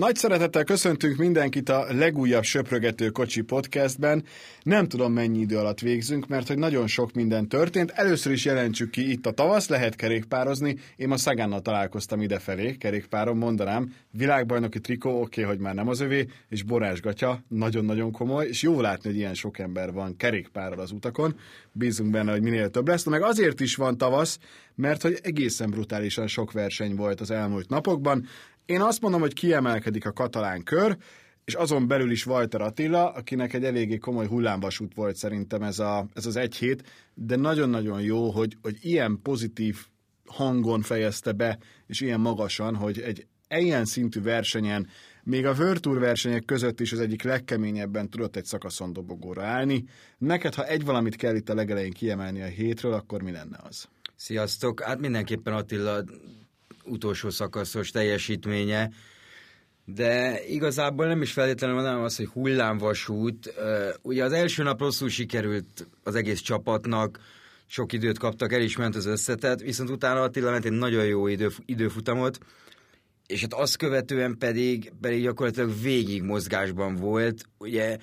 Nagy szeretettel köszöntünk mindenkit a legújabb Söprögető Kocsi podcastben. Nem tudom mennyi idő alatt végzünk, mert hogy nagyon sok minden történt. Először is jelentsük ki, itt a tavasz, lehet kerékpározni. Én ma Szagánnal találkoztam idefelé, kerékpárom, mondanám. Világbajnoki trikó, oké, hogy már nem az övé, és borásgatja, nagyon-nagyon komoly, és jó látni, hogy ilyen sok ember van kerékpárral az utakon. Bízunk benne, hogy minél több lesz. Na, meg azért is van tavasz, mert hogy egészen brutálisan sok verseny volt az elmúlt napokban. Én azt mondom, hogy kiemelkedik a katalán kör, és azon belül is Walter Attila, akinek egy eléggé komoly hullámvasút volt szerintem ez, a, ez az egy hét, de nagyon-nagyon jó, hogy, hogy ilyen pozitív hangon fejezte be, és ilyen magasan, hogy egy ilyen szintű versenyen, még a World Tour versenyek között is az egyik legkeményebben tudott egy szakaszon dobogóra állni. Neked, ha egy valamit kell itt a legelején kiemelni a hétről, akkor mi lenne az? Sziasztok! Hát mindenképpen Attila utolsó szakaszos teljesítménye, de igazából nem is feltétlenül mondanám azt, hogy hullámvasút. Ugye az első nap rosszul sikerült az egész csapatnak, sok időt kaptak, el is ment az összetett, viszont utána Attila ment egy nagyon jó idő, időfutamot, és hát azt követően pedig, pedig gyakorlatilag végig mozgásban volt. Ugye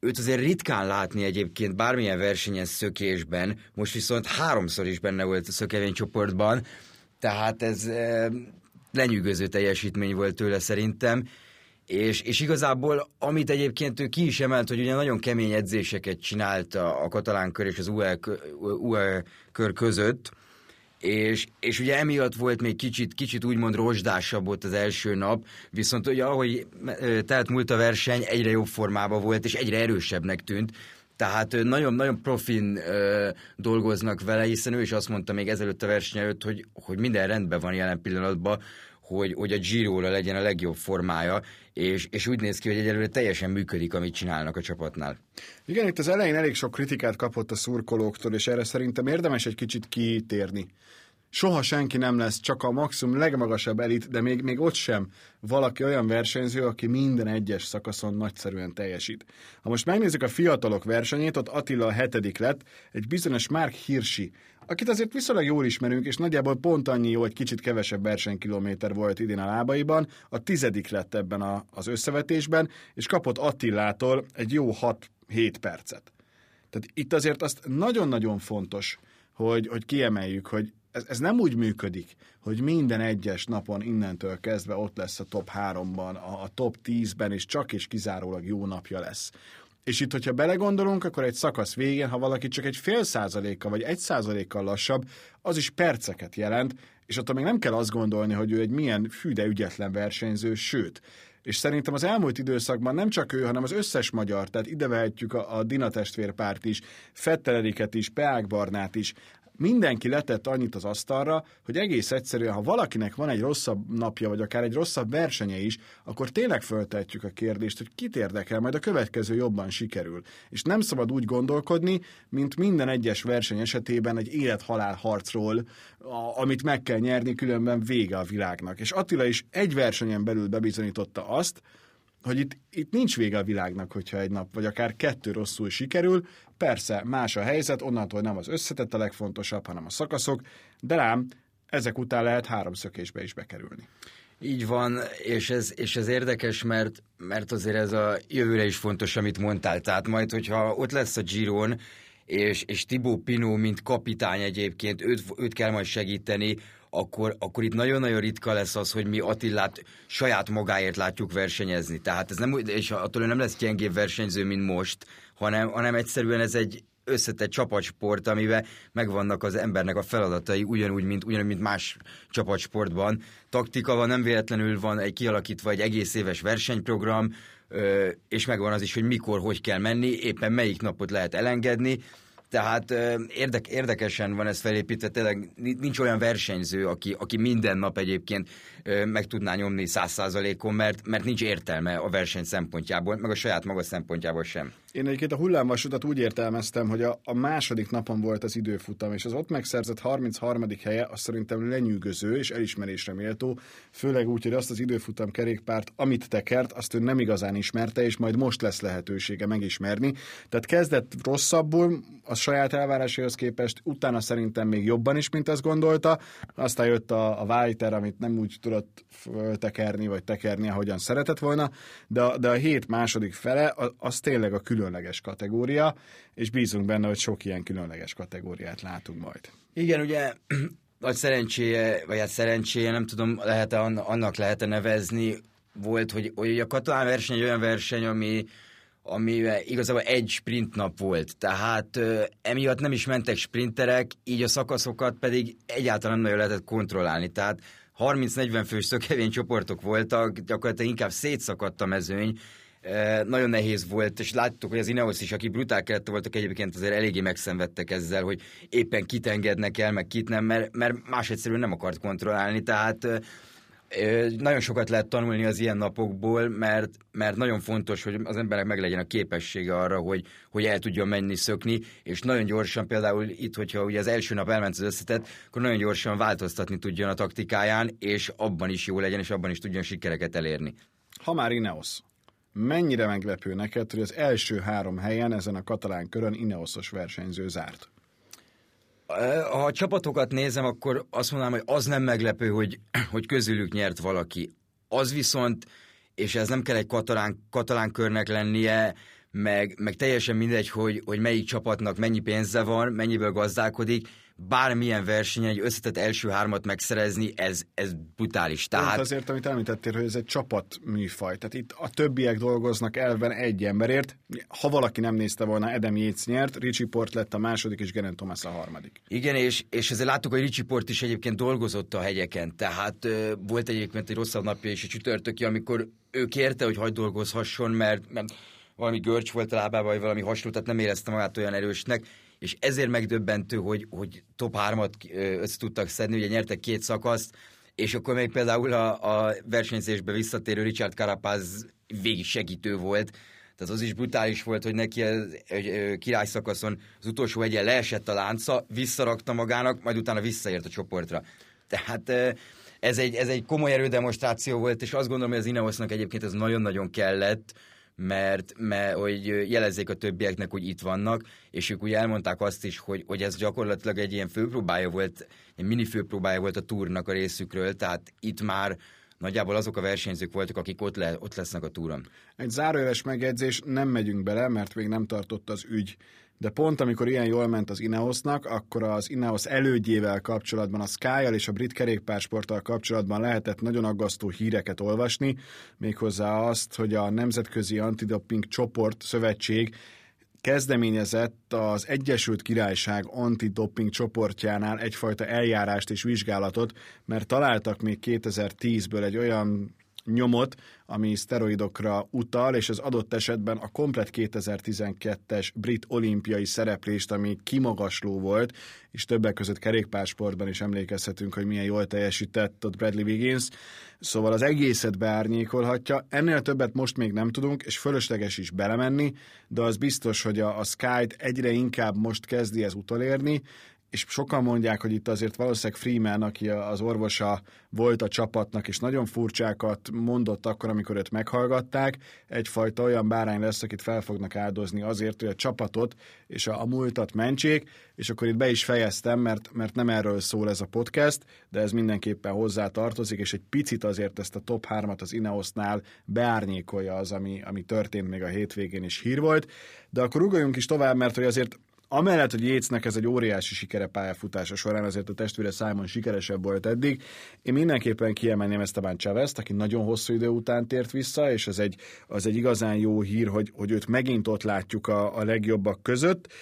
őt azért ritkán látni egyébként bármilyen versenyen szökésben, most viszont háromszor is benne volt a szökevény csoportban, tehát ez e, lenyűgöző teljesítmény volt tőle szerintem, és, és igazából, amit egyébként ő ki is emelt, hogy ugye nagyon kemény edzéseket csinált a, a katalán kör és az UE, UE kör között, és, és ugye emiatt volt még kicsit, kicsit úgymond rozsdásabb volt az első nap, viszont ugye ahogy telt múlt a verseny, egyre jobb formában volt, és egyre erősebbnek tűnt, tehát nagyon-nagyon profin ö, dolgoznak vele, hiszen ő is azt mondta még ezelőtt a verseny előtt, hogy, hogy minden rendben van jelen pillanatban, hogy, hogy a giro legyen a legjobb formája, és, és úgy néz ki, hogy egyelőre teljesen működik, amit csinálnak a csapatnál. Igen, itt az elején elég sok kritikát kapott a szurkolóktól, és erre szerintem érdemes egy kicsit kitérni soha senki nem lesz csak a maximum legmagasabb elit, de még, még ott sem valaki olyan versenyző, aki minden egyes szakaszon nagyszerűen teljesít. Ha most megnézzük a fiatalok versenyét, ott Attila a hetedik lett, egy bizonyos Mark Hirsi, akit azért viszonylag jól ismerünk, és nagyjából pont annyi jó, hogy kicsit kevesebb versenykilométer volt idén a lábaiban, a tizedik lett ebben a, az összevetésben, és kapott Attilától egy jó 6-7 percet. Tehát itt azért azt nagyon-nagyon fontos, hogy, hogy kiemeljük, hogy ez, ez nem úgy működik, hogy minden egyes napon innentől kezdve ott lesz a top 3-ban, a, a top 10-ben, és csak és kizárólag jó napja lesz. És itt, hogyha belegondolunk, akkor egy szakasz végén, ha valaki csak egy fél százalékkal vagy egy százalékkal lassabb, az is perceket jelent, és ott még nem kell azt gondolni, hogy ő egy milyen fűde ügyetlen versenyző, sőt, és szerintem az elmúlt időszakban nem csak ő, hanem az összes magyar, tehát ide vehetjük a, a Dina testvérpárt is, Fetteleriket is, Peák Barnát is, mindenki letett annyit az asztalra, hogy egész egyszerűen, ha valakinek van egy rosszabb napja, vagy akár egy rosszabb versenye is, akkor tényleg föltetjük a kérdést, hogy kit érdekel, majd a következő jobban sikerül. És nem szabad úgy gondolkodni, mint minden egyes verseny esetében egy élet-halál harcról, amit meg kell nyerni, különben vége a világnak. És Attila is egy versenyen belül bebizonyította azt, hogy itt, itt nincs vége a világnak, hogyha egy nap, vagy akár kettő rosszul sikerül. Persze, más a helyzet, onnantól nem az összetett a legfontosabb, hanem a szakaszok, de rám ezek után lehet három szökésbe is bekerülni. Így van, és ez, és ez érdekes, mert, mert azért ez a jövőre is fontos, amit mondtál. Tehát majd, hogyha ott lesz a Giron, és, és Tibó Pinó, mint kapitány egyébként, őt, őt kell majd segíteni, akkor, akkor itt nagyon-nagyon ritka lesz az, hogy mi Attillát saját magáért látjuk versenyezni. Tehát ez nem, és attól nem lesz gyengébb versenyző, mint most, hanem, hanem egyszerűen ez egy összetett csapatsport, amiben megvannak az embernek a feladatai, ugyanúgy, mint, ugyanúgy, mint más csapatsportban. Taktika van, nem véletlenül van egy kialakítva egy egész éves versenyprogram, és megvan az is, hogy mikor, hogy kell menni, éppen melyik napot lehet elengedni, tehát érdek, érdekesen van ez felépítve, tényleg nincs olyan versenyző, aki, aki minden nap egyébként meg tudná nyomni száz százalékon, mert, mert nincs értelme a verseny szempontjából, meg a saját maga szempontjából sem. Én egyébként a hullámvasutat úgy értelmeztem, hogy a, a második napon volt az időfutam, és az ott megszerzett 33. helye az szerintem lenyűgöző és elismerésre méltó, főleg úgy, hogy azt az időfutam kerékpárt, amit tekert, azt ő nem igazán ismerte, és majd most lesz lehetősége megismerni. Tehát kezdett rosszabbul a saját elvárásaihoz képest, utána szerintem még jobban is, mint azt gondolta, aztán jött a, a Walter, amit nem úgy tudott tekerni, vagy tekerni, ahogyan szeretett volna, de, de a hét második fele, az, tényleg a különleges kategória, és bízunk benne, hogy sok ilyen különleges kategóriát látunk majd. Igen, ugye nagy szerencséje, vagy hát szerencséje, nem tudom, lehet annak lehet nevezni, volt, hogy, hogy a katalán verseny egy olyan verseny, ami, ami igazából egy sprint nap volt, tehát emiatt nem is mentek sprinterek, így a szakaszokat pedig egyáltalán nem nagyon lehetett kontrollálni, tehát 30-40 fős szökevény csoportok voltak, gyakorlatilag inkább szétszakadt a mezőny, nagyon nehéz volt, és láttuk, hogy az Ineos is, aki brutál kerette voltak egyébként azért eléggé megszenvedtek ezzel, hogy éppen kit engednek el, meg kit nem, mert, mert más egyszerűen nem akart kontrollálni, tehát nagyon sokat lehet tanulni az ilyen napokból, mert, mert nagyon fontos, hogy az emberek meg legyen a képessége arra, hogy, hogy el tudjon menni, szökni, és nagyon gyorsan például itt, hogyha ugye az első nap elment az összetett, akkor nagyon gyorsan változtatni tudjon a taktikáján, és abban is jó legyen, és abban is tudjon sikereket elérni. Ha már Ineos, mennyire meglepő neked, hogy az első három helyen ezen a katalán körön Ineosos versenyző zárt? Ha a csapatokat nézem, akkor azt mondanám, hogy az nem meglepő, hogy, hogy közülük nyert valaki. Az viszont, és ez nem kell egy katalán, katalán körnek lennie, meg, meg teljesen mindegy, hogy, hogy melyik csapatnak mennyi pénze van, mennyiből gazdálkodik, bármilyen versenyen egy összetett első hármat megszerezni, ez, ez brutális. Tehát... Pont azért, amit említettél, hogy ez egy csapat műfaj. Tehát itt a többiek dolgoznak elven egy emberért. Ha valaki nem nézte volna, Edem Yates nyert, Richie Port lett a második, és Geraint Thomas a harmadik. Igen, és, és ezzel láttuk, hogy Richie Port is egyébként dolgozott a hegyeken. Tehát ö, volt egyébként egy rosszabb napja és egy csütörtöki, amikor ő kérte, hogy hagyd dolgozhasson, mert, mert valami görcs volt a lábában, vagy valami hasonló, tehát nem érezte magát olyan erősnek és ezért megdöbbentő, hogy, hogy top 3-at össze tudtak szedni, ugye nyertek két szakaszt, és akkor még például a, a versenyzésbe visszatérő Richard Carapaz végig segítő volt, tehát az is brutális volt, hogy neki egy király szakaszon az utolsó egyen leesett a lánca, visszarakta magának, majd utána visszaért a csoportra. Tehát ez egy, ez egy komoly erődemonstráció volt, és azt gondolom, hogy az Ineosnak egyébként ez nagyon-nagyon kellett, mert, mert hogy jelezzék a többieknek, hogy itt vannak, és ők ugye elmondták azt is, hogy, hogy ez gyakorlatilag egy ilyen főpróbája volt, egy mini főpróbája volt a túrnak a részükről, tehát itt már nagyjából azok a versenyzők voltak, akik ott, le, ott lesznek a túron. Egy zárójeles megjegyzés, nem megyünk bele, mert még nem tartott az ügy de pont amikor ilyen jól ment az Ineosnak, akkor az Ineos elődjével kapcsolatban, a sky és a brit kerékpársporttal kapcsolatban lehetett nagyon aggasztó híreket olvasni, méghozzá azt, hogy a Nemzetközi Antidoping Csoport Szövetség kezdeményezett az Egyesült Királyság antidoping csoportjánál egyfajta eljárást és vizsgálatot, mert találtak még 2010-ből egy olyan nyomot, ami szteroidokra utal, és az adott esetben a komplet 2012-es brit olimpiai szereplést, ami kimagasló volt, és többek között kerékpársportban is emlékezhetünk, hogy milyen jól teljesített ott Bradley Wiggins, szóval az egészet beárnyékolhatja. Ennél többet most még nem tudunk, és fölösleges is belemenni, de az biztos, hogy a, a Sky-t egyre inkább most kezdi ez utolérni, és sokan mondják, hogy itt azért valószínűleg Freeman, aki az orvosa volt a csapatnak, és nagyon furcsákat mondott akkor, amikor őt meghallgatták, egyfajta olyan bárány lesz, akit fel fognak áldozni azért, hogy a csapatot és a, a múltat mentsék, és akkor itt be is fejeztem, mert, mert nem erről szól ez a podcast, de ez mindenképpen hozzá tartozik, és egy picit azért ezt a top 3-at az Ineosnál beárnyékolja az, ami, ami történt még a hétvégén is hír volt. De akkor ugoljunk is tovább, mert hogy azért Amellett, hogy Jécnek ez egy óriási sikere pályafutása során, azért a testvére Simon sikeresebb volt eddig. Én mindenképpen kiemelném Esteban Chavez, aki nagyon hosszú idő után tért vissza, és ez egy, az egy igazán jó hír, hogy, hogy őt megint ott látjuk a, a legjobbak között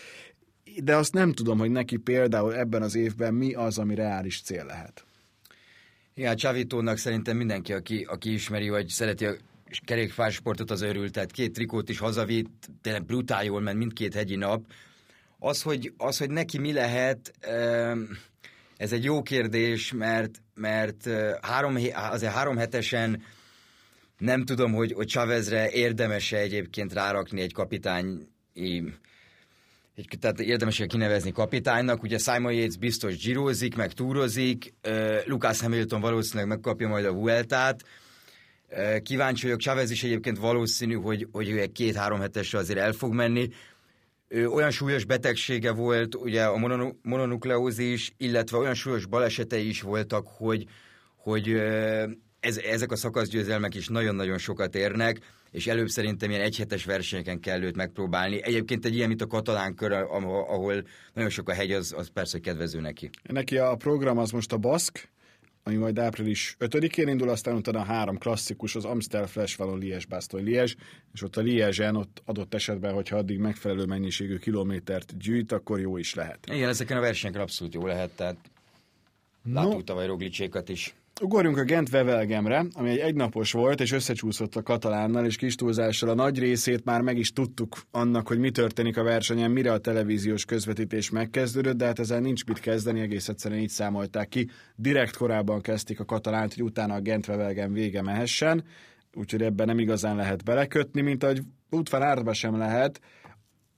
de azt nem tudom, hogy neki például ebben az évben mi az, ami reális cél lehet. Igen, Csavitónak szerintem mindenki, aki, aki ismeri, vagy szereti a kerékpársportot, az örült. Tehát két trikót is hazavitt, tényleg brutál jól ment mindkét hegyi nap. Az, hogy, az, hogy neki mi lehet, ez egy jó kérdés, mert, mert három, azért három hetesen nem tudom, hogy, hogy Chavezre érdemes-e egyébként rárakni egy kapitány egy, tehát érdemes kinevezni kapitánynak, ugye Simon Yates biztos gyírozik, meg túrozik, Lucas Hamilton valószínűleg megkapja majd a Vueltát, kíváncsi vagyok, Chavez is egyébként valószínű, hogy, hogy egy két-három hetesre azért el fog menni, olyan súlyos betegsége volt, ugye a mononukleózis, illetve olyan súlyos balesetei is voltak, hogy, hogy ez, ezek a szakaszgyőzelmek is nagyon-nagyon sokat érnek, és előbb szerintem ilyen egyhetes versenyeken kell őt megpróbálni. Egyébként egy ilyen, mint a katalán kör, ahol nagyon sok a hegy, az, az persze kedvező neki. Neki a program az most a Baszk, ami majd április 5-én indul, aztán utána a három klasszikus, az Amstel, Flash Vallon, Liège, Bastogne, Liège, és ott a Liège-en ott adott esetben, hogyha addig megfelelő mennyiségű kilométert gyűjt, akkor jó is lehet. Igen, ezeken a versenyeken abszolút jó lehet, tehát láttuk no. tavaly Roglicsékat is. Ugorjunk a Gent Vevelgemre, ami egy egynapos volt, és összecsúszott a katalánnal, és kis túlzással a nagy részét már meg is tudtuk annak, hogy mi történik a versenyen, mire a televíziós közvetítés megkezdődött, de hát ezzel nincs mit kezdeni, egész egyszerűen így számolták ki. Direkt korábban kezdték a katalánt, hogy utána a Gent Vevelgem vége mehessen, úgyhogy ebben nem igazán lehet belekötni, mint ahogy útfán ártba sem lehet.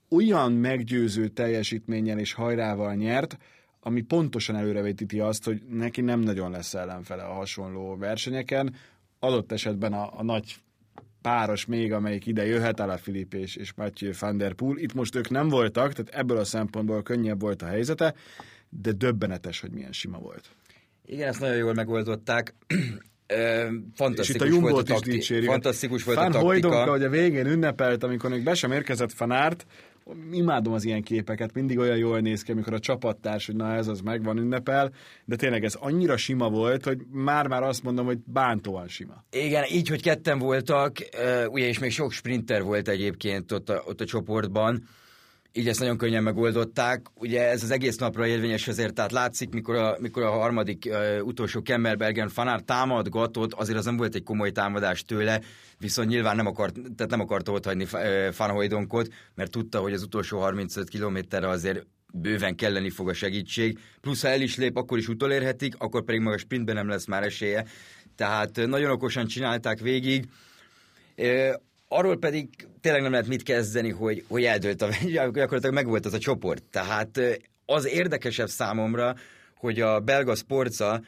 Olyan meggyőző teljesítménnyel és hajrával nyert, ami pontosan előrevetíti azt, hogy neki nem nagyon lesz ellenfele a hasonló versenyeken. Adott esetben a, a nagy páros még, amelyik ide jöhet, a Filip és, és Mathieu van der Poel. Itt most ők nem voltak, tehát ebből a szempontból könnyebb volt a helyzete, de döbbenetes, hogy milyen sima volt. Igen, ezt nagyon jól megoldották. fantasztikus és itt a volt a takti- Fantasztikus volt Fan a taktika. Hojdonka, hogy a végén ünnepelt, amikor még be sem érkezett Fanárt, imádom az ilyen képeket, mindig olyan jól néz ki, amikor a csapattárs, hogy na ez az megvan, ünnepel, de tényleg ez annyira sima volt, hogy már-már azt mondom, hogy bántóan sima. Igen, így, hogy ketten voltak, ugye, és még sok sprinter volt egyébként ott a, ott a csoportban, így ezt nagyon könnyen megoldották. Ugye ez az egész napra érvényes azért, tehát látszik, mikor a, mikor a harmadik uh, utolsó Kemmerbergen fanár támadgatott, azért az nem volt egy komoly támadás tőle, viszont nyilván nem akart, tehát nem akarta ott hagyni uh, mert tudta, hogy az utolsó 35 kilométerre azért bőven kelleni fog a segítség, plusz ha el is lép, akkor is utolérhetik, akkor pedig maga sprintben nem lesz már esélye. Tehát nagyon okosan csinálták végig arról pedig tényleg nem lehet mit kezdeni, hogy, hogy eldőlt a gyakorlatilag megvolt az a csoport. Tehát az érdekesebb számomra, hogy a belga sporca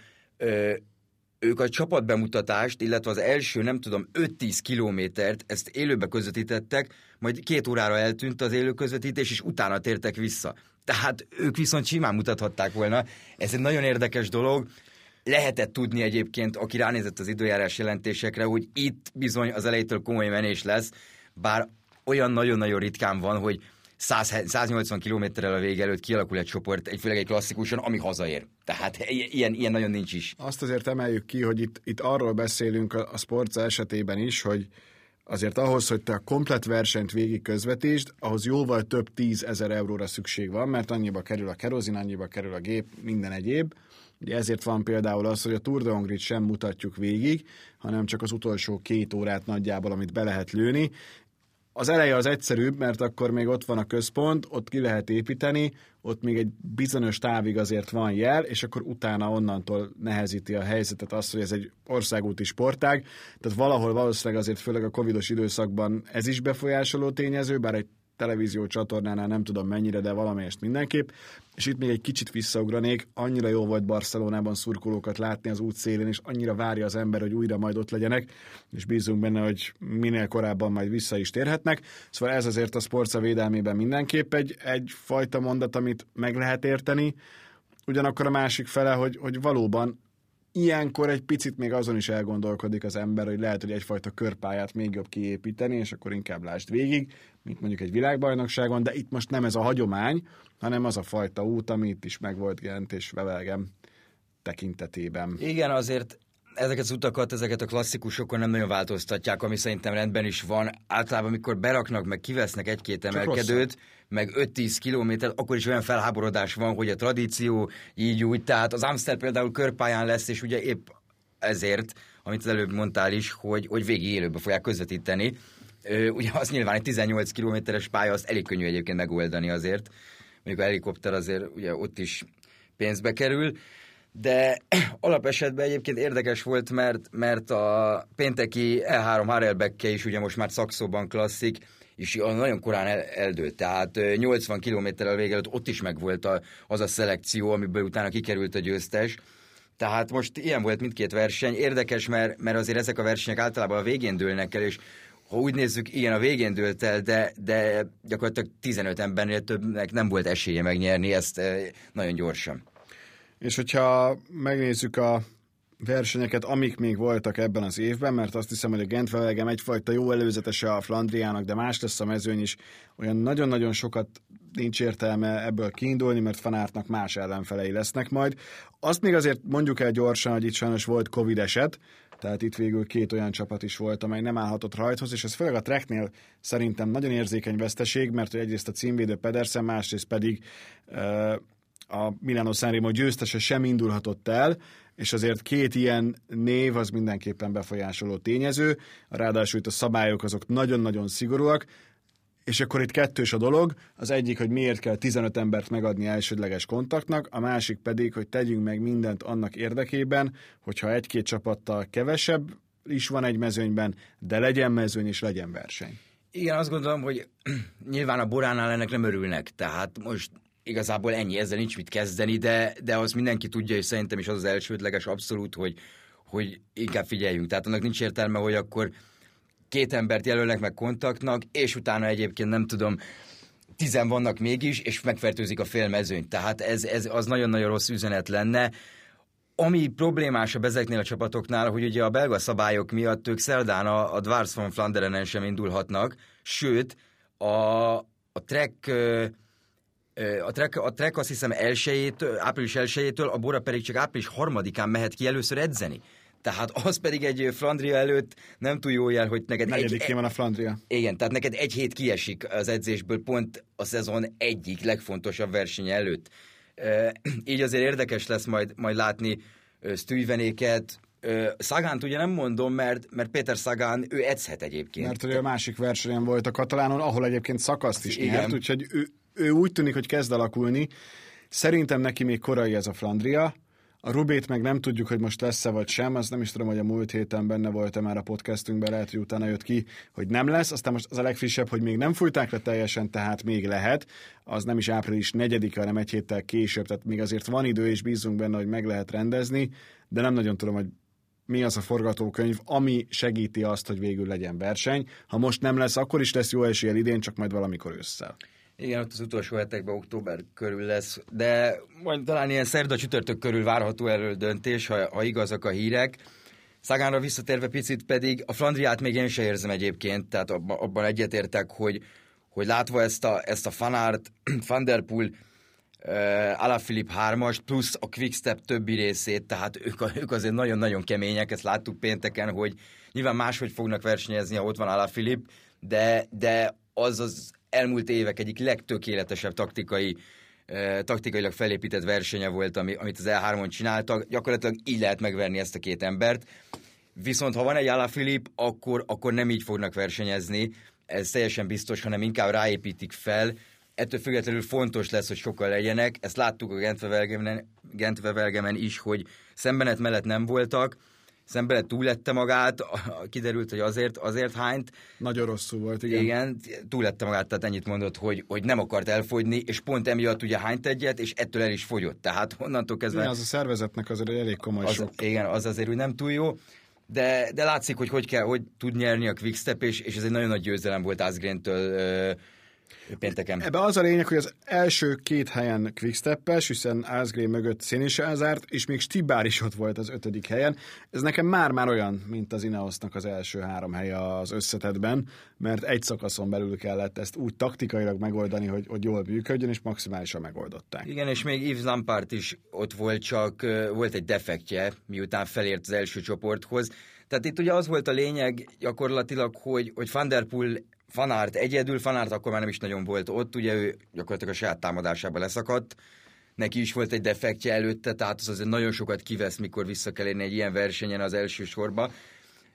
ők a csapatbemutatást, illetve az első, nem tudom, 5-10 kilométert, ezt élőbe közvetítettek, majd két órára eltűnt az élő közvetítés, és utána tértek vissza. Tehát ők viszont simán mutathatták volna. Ez egy nagyon érdekes dolog lehetett tudni egyébként, aki ránézett az időjárás jelentésekre, hogy itt bizony az elejétől komoly menés lesz, bár olyan nagyon-nagyon ritkán van, hogy 100, 180 kilométerrel a vége előtt kialakul egy csoport, egy főleg egy klasszikusan, ami hazaér. Tehát ilyen, ilyen nagyon nincs is. Azt azért emeljük ki, hogy itt, itt arról beszélünk a, a sportza esetében is, hogy azért ahhoz, hogy te a komplet versenyt végig közvetítsd, ahhoz jóval több tízezer euróra szükség van, mert annyiba kerül a kerozin, annyiba kerül a gép, minden egyéb. Ugye ezért van például az, hogy a Tour de Hongrit sem mutatjuk végig, hanem csak az utolsó két órát nagyjából, amit be lehet lőni. Az eleje az egyszerűbb, mert akkor még ott van a központ, ott ki lehet építeni, ott még egy bizonyos távig azért van jel, és akkor utána onnantól nehezíti a helyzetet az, hogy ez egy országúti sportág. Tehát valahol valószínűleg azért főleg a covidos időszakban ez is befolyásoló tényező, bár egy televízió csatornánál nem tudom mennyire, de valamelyest mindenképp. És itt még egy kicsit visszaugranék, annyira jó volt Barcelonában szurkolókat látni az útszélén, és annyira várja az ember, hogy újra majd ott legyenek, és bízunk benne, hogy minél korábban majd vissza is térhetnek. Szóval ez azért a sportca védelmében mindenképp egy, egy fajta mondat, amit meg lehet érteni, ugyanakkor a másik fele, hogy, hogy valóban ilyenkor egy picit még azon is elgondolkodik az ember, hogy lehet, hogy egyfajta körpályát még jobb kiépíteni, és akkor inkább lásd végig, mint mondjuk egy világbajnokságon, de itt most nem ez a hagyomány, hanem az a fajta út, ami itt is megvolt Gent és Vevelgem tekintetében. Igen, azért ezeket az utakat, ezeket a klasszikusokon nem nagyon változtatják, ami szerintem rendben is van. Általában, amikor beraknak, meg kivesznek egy-két emelkedőt, meg 5-10 kilométer, akkor is olyan felháborodás van, hogy a tradíció így úgy, tehát az Amstel például körpályán lesz, és ugye épp ezért, amit az előbb mondtál is, hogy, hogy végig élőbe fogják közvetíteni. Ugye az nyilván egy 18 kilométeres pálya, azt elég könnyű egyébként megoldani azért. Mondjuk a helikopter azért ugye ott is pénzbe kerül de alapesetben egyébként érdekes volt, mert, mert a pénteki E3 Harelbekke is ugye most már szakszóban klasszik, és nagyon korán el, eldőlt. Tehát 80 kilométerrel vége előtt ott is megvolt a, az a szelekció, amiből utána kikerült a győztes. Tehát most ilyen volt mindkét verseny. Érdekes, mert, mert azért ezek a versenyek általában a végén dőlnek el, és ha úgy nézzük, igen, a végén dőlt el, de, de gyakorlatilag 15 embernél többnek nem volt esélye megnyerni ezt nagyon gyorsan. És hogyha megnézzük a versenyeket, amik még voltak ebben az évben, mert azt hiszem, hogy a Gentvelegem egyfajta jó előzetese a Flandriának, de más lesz a mezőny is. Olyan nagyon-nagyon sokat nincs értelme ebből kiindulni, mert fanártnak más ellenfelei lesznek majd. Azt még azért mondjuk el gyorsan, hogy itt sajnos volt Covid eset, tehát itt végül két olyan csapat is volt, amely nem állhatott rajthoz, és ez főleg a Treknél szerintem nagyon érzékeny veszteség, mert hogy egyrészt a címvédő Pedersen, másrészt pedig a Milano Sanremo győztese sem indulhatott el, és azért két ilyen név az mindenképpen befolyásoló tényező, ráadásul itt a szabályok azok nagyon-nagyon szigorúak, és akkor itt kettős a dolog, az egyik, hogy miért kell 15 embert megadni elsődleges kontaktnak, a másik pedig, hogy tegyünk meg mindent annak érdekében, hogyha egy-két csapattal kevesebb is van egy mezőnyben, de legyen mezőny és legyen verseny. Igen, azt gondolom, hogy nyilván a Boránál ennek nem örülnek, tehát most igazából ennyi, ezzel nincs mit kezdeni, de, de azt mindenki tudja, és szerintem is az az elsődleges abszolút, hogy, hogy inkább figyeljünk. Tehát annak nincs értelme, hogy akkor két embert jelölnek meg kontaktnak, és utána egyébként nem tudom, tizen vannak mégis, és megfertőzik a félmezőnyt. Tehát ez, ez az nagyon-nagyon rossz üzenet lenne. Ami problémásabb ezeknél a csapatoknál, hogy ugye a belga szabályok miatt ők szerdán a, a Dwars von Flanderenen sem indulhatnak, sőt, a, a Trek a trek, a trek azt hiszem elsőjét, április elsőjétől, a Bora pedig csak április harmadikán mehet ki először edzeni. Tehát az pedig egy Flandria előtt nem túl jó jel, hogy neked egy... egy... van a Flandria. Igen, tehát neked egy hét kiesik az edzésből pont a szezon egyik legfontosabb verseny előtt. így azért érdekes lesz majd, majd látni Stuyvenéket, Szagánt ugye nem mondom, mert, mert Péter Szagán, ő edzhet egyébként. Mert ugye a másik versenyen volt a Katalánon, ahol egyébként szakaszt is Igen. nyert, úgyhogy ő, ő úgy tűnik, hogy kezd alakulni. Szerintem neki még korai ez a Flandria. A Rubét meg nem tudjuk, hogy most lesz-e vagy sem, azt nem is tudom, hogy a múlt héten benne volt-e már a podcastunkban, lehet, hogy utána jött ki, hogy nem lesz. Aztán most az a legfrissebb, hogy még nem fújták le teljesen, tehát még lehet. Az nem is április 4 hanem egy héttel később, tehát még azért van idő, és bízunk benne, hogy meg lehet rendezni, de nem nagyon tudom, hogy mi az a forgatókönyv, ami segíti azt, hogy végül legyen verseny. Ha most nem lesz, akkor is lesz jó esélye idén, csak majd valamikor ősszel. Igen, ott az utolsó hetekben október körül lesz, de majd talán ilyen szerda csütörtök körül várható erről döntés, ha, ha igazak a hírek. Szagánra visszatérve picit pedig a Flandriát még én se érzem egyébként, tehát abban, abban egyetértek, hogy, hogy látva ezt a, ezt a Fanart, Van der Poel, uh, Alaphilipp 3-as, plusz a Quickstep többi részét, tehát ők, ők azért nagyon-nagyon kemények, ezt láttuk pénteken, hogy nyilván máshogy fognak versenyezni, ha ott van Alaphilipp, de, de az az elmúlt évek egyik legtökéletesebb taktikai taktikailag felépített versenye volt, ami, amit az E3-on csináltak. Gyakorlatilag így lehet megverni ezt a két embert. Viszont ha van egy Alaphilipp, akkor, akkor nem így fognak versenyezni, ez teljesen biztos, hanem inkább ráépítik fel. Ettől függetlenül fontos lesz, hogy sokkal legyenek. Ezt láttuk a Gentve-Velgemen is, hogy szembenet mellett nem voltak, Szembe túlette magát, kiderült, hogy azért, azért hányt. Nagyon rosszul volt, igen. Igen, túlette magát, tehát ennyit mondott, hogy, hogy nem akart elfogyni, és pont emiatt ugye hányt egyet, és ettől el is fogyott. Tehát onnantól kezdve... Igen, az a szervezetnek azért elég komoly az, sok. Igen, az azért úgy nem túl jó. De, de látszik, hogy hogy kell, hogy tud nyerni a Quickstep, és, és ez egy nagyon nagy győzelem volt Asgreen-től pénteken. Ebbe az a lényeg, hogy az első két helyen quicksteppes, hiszen Asgreen mögött szén is elzárt, és még Stibár is ott volt az ötödik helyen. Ez nekem már-már olyan, mint az Ineosnak az első három helye az összetetben, mert egy szakaszon belül kellett ezt úgy taktikailag megoldani, hogy, hogy jól működjön, és maximálisan megoldották. Igen, és még Yves Lampard is ott volt, csak volt egy defektje, miután felért az első csoporthoz. Tehát itt ugye az volt a lényeg gyakorlatilag, hogy, hogy Van der Poel Fanárt egyedül, Fanárt akkor már nem is nagyon volt ott, ugye ő gyakorlatilag a saját támadásába leszakadt, neki is volt egy defektje előtte, tehát az azért nagyon sokat kivesz, mikor vissza kell érni egy ilyen versenyen az első sorba.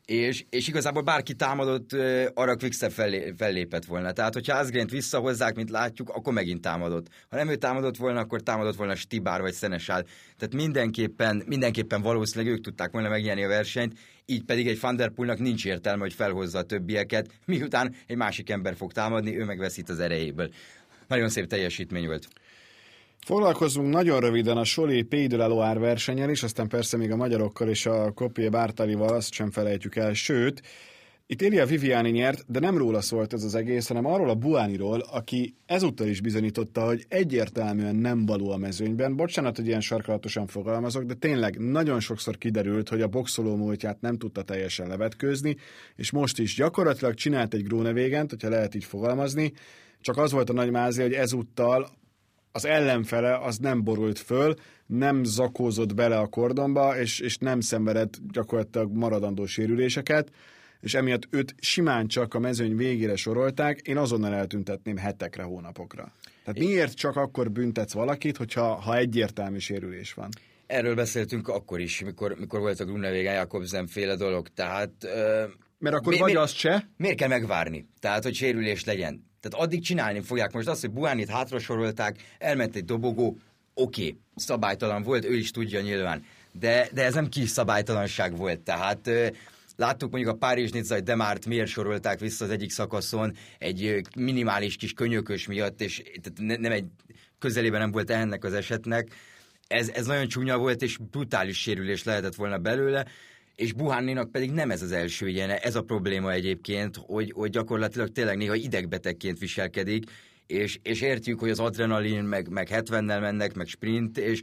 És, és igazából bárki támadott, arra Quickstep fellé, fellépett volna. Tehát, hogyha Asgrent visszahozzák, mint látjuk, akkor megint támadott. Ha nem ő támadott volna, akkor támadott volna Stibár vagy Szenesál. Tehát mindenképpen, mindenképpen valószínűleg ők tudták volna megnyerni a versenyt, így pedig egy Van Der Poelnak nincs értelme, hogy felhozza a többieket, miután egy másik ember fog támadni, ő megveszít az erejéből. Nagyon szép teljesítmény volt. Foglalkozunk nagyon röviden a Soli Pays de versenyen is, aztán persze még a magyarokkal és a Kopié Bártalival azt sem felejtjük el, sőt, itt Elia Viviani nyert, de nem róla szólt ez az egész, hanem arról a Buániról, aki ezúttal is bizonyította, hogy egyértelműen nem való a mezőnyben. Bocsánat, hogy ilyen sarkalatosan fogalmazok, de tényleg nagyon sokszor kiderült, hogy a boxoló múltját nem tudta teljesen levetkőzni, és most is gyakorlatilag csinált egy Grónevégent, hogyha lehet így fogalmazni, csak az volt a nagy mázi, hogy ezúttal az ellenfele az nem borult föl, nem zakózott bele a kordonba, és, és nem szenvedett gyakorlatilag maradandó sérüléseket, és emiatt őt simán csak a mezőny végére sorolták, én azonnal eltüntetném hetekre, hónapokra. Tehát miért csak akkor büntetsz valakit, hogyha ha egyértelmű sérülés van? Erről beszéltünk akkor is, mikor, mikor volt a Gruneweg Jakobsen féle dolog, tehát... Uh, Mert akkor mi, vagy mi, azt se? Miért kell megvárni? Tehát, hogy sérülés legyen. Tehát addig csinálni fogják. Most azt, hogy Buánit hátrasorolták, elment egy dobogó, oké, okay, szabálytalan volt, ő is tudja nyilván. De, de ez nem kis szabálytalanság volt. Tehát Láttuk mondjuk a párizs hogy Demárt miért sorolták vissza az egyik szakaszon egy minimális kis könyökös miatt, és tehát nem egy közelében nem volt ennek az esetnek. Ez, ez nagyon csúnya volt, és brutális sérülés lehetett volna belőle és Buhánninak pedig nem ez az első ilyen, ez a probléma egyébként, hogy, hogy gyakorlatilag tényleg néha idegbetegként viselkedik, és, és értjük, hogy az adrenalin, meg, meg 70-nel mennek, meg sprint, és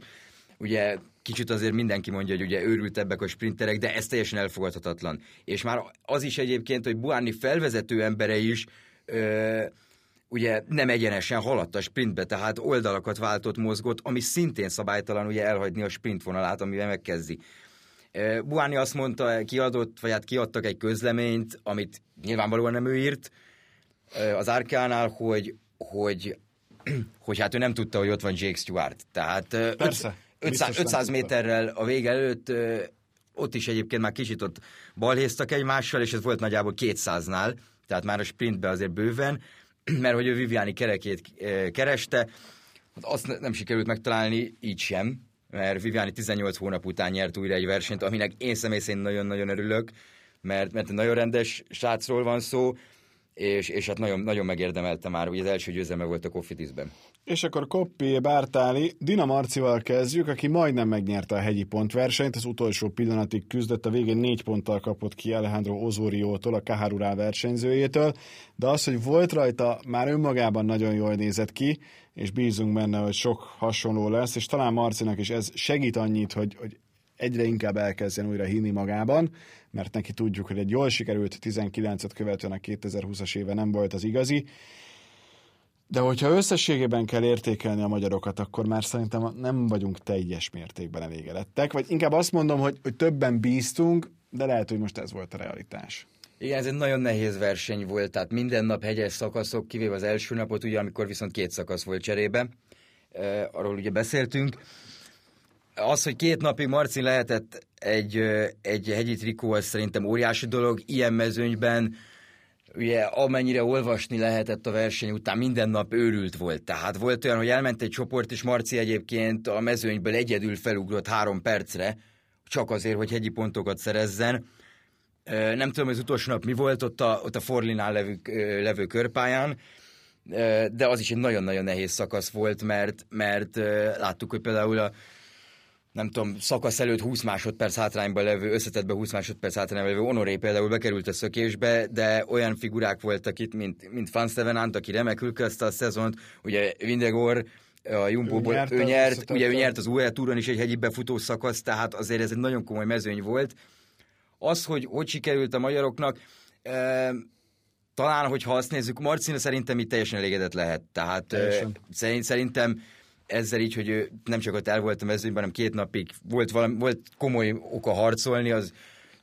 ugye kicsit azért mindenki mondja, hogy ugye őrültebbek a sprinterek, de ez teljesen elfogadhatatlan. És már az is egyébként, hogy Buhánni felvezető embere is ö, ugye nem egyenesen haladt a sprintbe, tehát oldalakat váltott, mozgott, ami szintén szabálytalan ugye elhagyni a sprint vonalát, amivel megkezdi. Buáni azt mondta, kiadott, vagy hát kiadtak egy közleményt, amit nyilvánvalóan nem ő írt az Árkánál, hogy, hogy, hogy hát ő nem tudta, hogy ott van Jake Stewart. Tehát Persze, 500, 500 méterrel a vége előtt ott is egyébként már kicsit ott balhéztak egymással, és ez volt nagyjából 200-nál, tehát már a sprintbe azért bőven, mert hogy ő Viviani kerekét kereste, hát azt nem sikerült megtalálni, így sem, mert Viviani 18 hónap után nyert újra egy versenyt, aminek én személy szerint nagyon-nagyon örülök, mert, mert nagyon rendes srácról van szó, és, és hát nagyon, nagyon megérdemelte már, ugye az első győzelme volt a Koffitisben. És akkor Koppi Bártáli, Dina Marcival kezdjük, aki majdnem megnyerte a hegyi pontversenyt, az utolsó pillanatig küzdött, a végén négy ponttal kapott ki Alejandro Ozoriótól, a Kaharurá versenyzőjétől, de az, hogy volt rajta, már önmagában nagyon jól nézett ki, és bízunk benne, hogy sok hasonló lesz, és talán Marcinak is ez segít annyit, hogy, hogy egyre inkább elkezdjen újra hinni magában, mert neki tudjuk, hogy egy jól sikerült 19-et követően a 2020-as éve nem volt az igazi, de hogyha összességében kell értékelni a magyarokat, akkor már szerintem nem vagyunk teljes mértékben elégedettek, vagy inkább azt mondom, hogy, hogy többen bíztunk, de lehet, hogy most ez volt a realitás. Igen, ez egy nagyon nehéz verseny volt, tehát minden nap hegyes szakaszok, kivéve az első napot, ugye, amikor viszont két szakasz volt cserébe, arról ugye beszéltünk. Az, hogy két napig Marcin lehetett egy, egy hegyi trikó, az szerintem óriási dolog, ilyen mezőnyben, ugye amennyire olvasni lehetett a verseny után, minden nap őrült volt. Tehát volt olyan, hogy elment egy csoport, és Marci egyébként a mezőnyből egyedül felugrott három percre, csak azért, hogy hegyi pontokat szerezzen. Nem tudom, az utolsó nap mi volt ott a, ott a Forlinál levő, levő körpályán, de az is egy nagyon-nagyon nehéz szakasz volt, mert, mert láttuk, hogy például a nem tudom, szakasz előtt 20 másodperc hátrányban levő, összetetbe 20 másodperc hátrányban levő Honoré például bekerült a szökésbe, de olyan figurák voltak itt, mint, mint Van Stevenant, aki remekül kezdte a szezont, ugye Vindegor, a Jumbo-ból ő nyert, ő nyert ugye ő nyert az UAE túron is egy hegyi befutó szakasz, tehát azért ez egy nagyon komoly mezőny volt. Az, hogy hogy sikerült a magyaroknak, e, talán, hogyha azt nézzük, Marcina szerintem itt teljesen elégedett lehet. Tehát e, szerint, szerintem ezzel így, hogy ő nem csak ott el volt a mezőnyben, hanem két napig volt, valami, volt komoly oka harcolni, az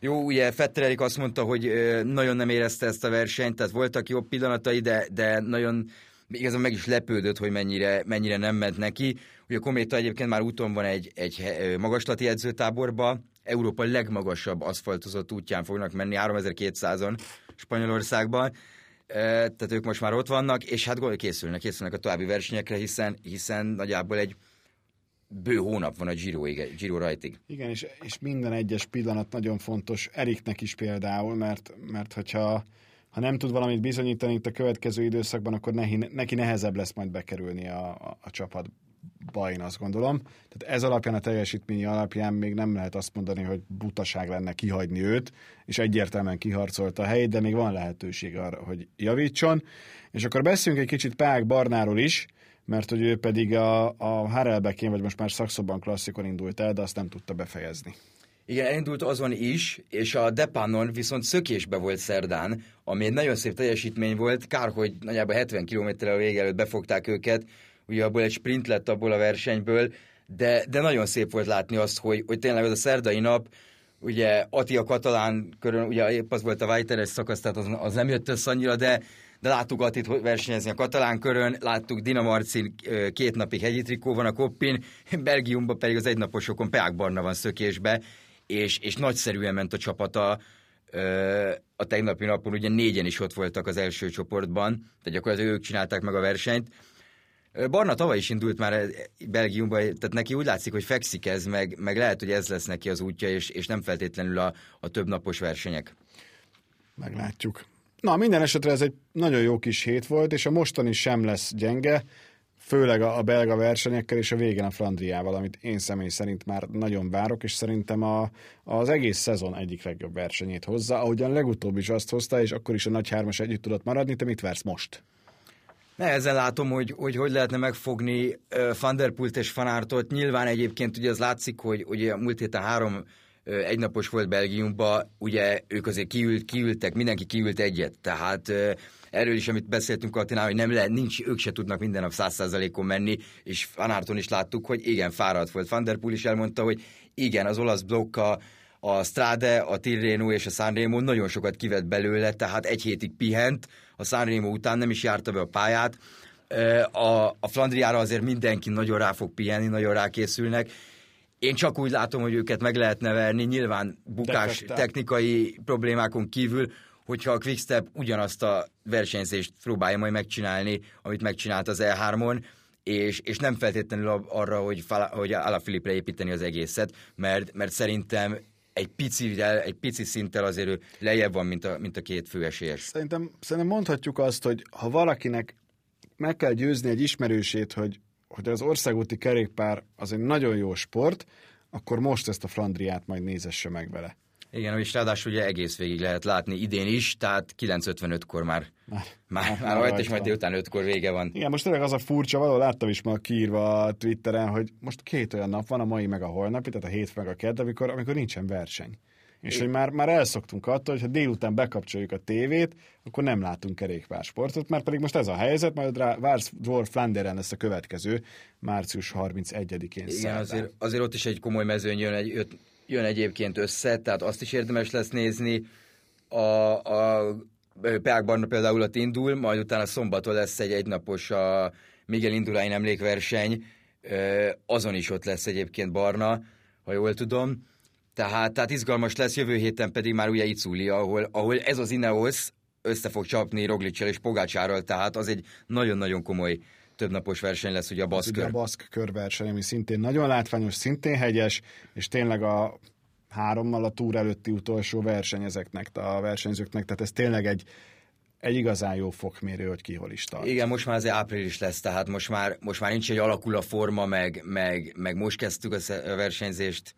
jó, ugye Fetterelik azt mondta, hogy nagyon nem érezte ezt a versenyt, tehát voltak jobb pillanatai, de, de nagyon igazán meg is lepődött, hogy mennyire, mennyire nem ment neki. Ugye a Kométa egyébként már úton van egy, egy magaslati edzőtáborba, Európa legmagasabb aszfaltozott útján fognak menni, 3200-on Spanyolországban, tehát ők most már ott vannak, és hát készülnek, készülnek a további versenyekre, hiszen, hiszen nagyjából egy bő hónap van a Giro, Giro rajtig. Igen, és, és minden egyes pillanat nagyon fontos Eriknek is például, mert, mert hogyha ha nem tud valamit bizonyítani itt a következő időszakban, akkor neki, neki nehezebb lesz majd bekerülni a, a, a csapatba, én azt gondolom. Tehát ez alapján, a teljesítményi alapján még nem lehet azt mondani, hogy butaság lenne kihagyni őt, és egyértelműen kiharcolta a helyét, de még van lehetőség arra, hogy javítson. És akkor beszéljünk egy kicsit Pák Barnáról is, mert hogy ő pedig a, a Harelbekén, vagy most már szakszóban klasszikon indult el, de azt nem tudta befejezni. Igen, elindult azon is, és a Depanon viszont szökésbe volt szerdán, ami egy nagyon szép teljesítmény volt, kár, hogy nagyjából 70 km a vége előtt befogták őket, ugye abból egy sprint lett abból a versenyből, de, de nagyon szép volt látni azt, hogy, hogy tényleg az a szerdai nap, ugye Atia Katalán körön, ugye épp az volt a Weiteres szakasz, tehát az, az nem jött össze annyira, de de láttuk Attit versenyezni a katalán körön, láttuk Dina Marcin két napig hegyi trikó van a koppin, Belgiumban pedig az egynaposokon Peák Barna van szökésbe, és, és nagyszerűen ment a csapata a tegnapi napon, ugye négyen is ott voltak az első csoportban, tehát gyakorlatilag ők csinálták meg a versenyt. Barna tavaly is indult már Belgiumban, tehát neki úgy látszik, hogy fekszik ez, meg, meg lehet, hogy ez lesz neki az útja, és, és nem feltétlenül a, a több napos versenyek. Meglátjuk. Na, minden esetre ez egy nagyon jó kis hét volt, és a mostani sem lesz gyenge, főleg a, a belga versenyekkel, és a végén a Flandriával, amit én személy szerint már nagyon várok, és szerintem a, az egész szezon egyik legjobb versenyét hozza, ahogyan legutóbb is azt hozta, és akkor is a nagy hármas együtt tudott maradni, te mit vársz most? Nehezen látom, hogy, hogy hogy lehetne megfogni Van és Fanártot. Nyilván egyébként ugye az látszik, hogy ugye múlt héten három egynapos volt Belgiumba, ugye ők azért kiült, kiültek, mindenki kiült egyet, tehát erről is, amit beszéltünk Attinál, hogy nem lehet, nincs, ők se tudnak minden nap száz százalékon menni, és Fanárton is láttuk, hogy igen, fáradt volt. Van is elmondta, hogy igen, az olasz blokka, a Strade, a Tirreno és a Sanremo nagyon sokat kivett belőle, tehát egy hétig pihent, a Sanremo után nem is járta be a pályát, a, a Flandriára azért mindenki nagyon rá fog pihenni, nagyon rákészülnek, én csak úgy látom, hogy őket meg lehet neverni, nyilván bukás technikai problémákon kívül, hogyha a Quickstep ugyanazt a versenyzést próbálja majd megcsinálni, amit megcsinált az E3-on, és, és nem feltétlenül arra, hogy, hogy Alaphilippre építeni az egészet, mert, mert szerintem egy pici, egy pici szinttel azért ő lejjebb van, mint a, mint a két főesélyes. Szerintem, szerintem mondhatjuk azt, hogy ha valakinek meg kell győzni egy ismerősét, hogy hogy az országúti kerékpár az egy nagyon jó sport, akkor most ezt a Flandriát majd nézesse meg vele. Igen, és ráadásul ugye egész végig lehet látni idén is, tehát 9.55-kor már, már, már, már, már rajta, és majd délután 5-kor vége van. Igen, most tényleg az a furcsa, valahol láttam is ma kiírva a Twitteren, hogy most két olyan nap van, a mai meg a holnapi, tehát a hét meg a kedd, amikor, amikor nincsen verseny. És hogy már, már elszoktunk attól, hogy ha délután bekapcsoljuk a tévét, akkor nem látunk kerékpársportot, mert pedig most ez a helyzet, majd rá Vars Dwarf Flanderen lesz a következő, március 31-én Igen, azért, azért, ott is egy komoly mezőny jön, egy, jön egyébként össze, tehát azt is érdemes lesz nézni. A, a Peák Barna például ott indul, majd utána szombaton lesz egy egynapos a Miguel Indurain emlékverseny, azon is ott lesz egyébként Barna, ha jól tudom tehát, tehát izgalmas lesz, jövő héten pedig már ugye Iculi, ahol, ahol ez az Ineos össze fog csapni Roglicsel és Pogácsárral, tehát az egy nagyon-nagyon komoly többnapos verseny lesz, ugye a baszk kör. a baszk körverseny, ami szintén nagyon látványos, szintén hegyes, és tényleg a hárommal a túr előtti utolsó verseny ezeknek a versenyzőknek, tehát ez tényleg egy, egy igazán jó fokmérő, hogy ki hol is tart. Igen, most már azért április lesz, tehát most már, most már nincs egy alakul a forma, meg, meg, meg most kezdtük a versenyzést,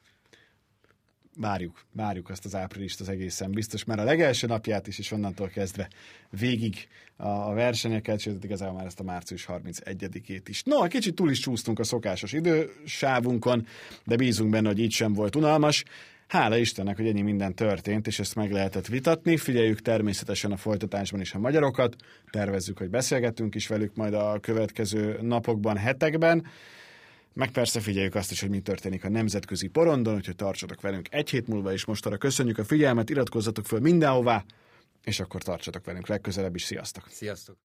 várjuk, várjuk azt az áprilist az egészen biztos, mert a legelső napját is, és onnantól kezdve végig a versenyeket, sőt igazából már ezt a március 31-ét is. No, egy kicsit túl is csúsztunk a szokásos idősávunkon, de bízunk benne, hogy így sem volt unalmas. Hála Istennek, hogy ennyi minden történt, és ezt meg lehetett vitatni. Figyeljük természetesen a folytatásban is a magyarokat, tervezzük, hogy beszélgetünk is velük majd a következő napokban, hetekben. Meg persze figyeljük azt is, hogy mi történik a nemzetközi porondon, úgyhogy tartsatok velünk egy hét múlva, és mostanra köszönjük a figyelmet, iratkozzatok föl mindenhová, és akkor tartsatok velünk legközelebb is. Sziasztok! Sziasztok!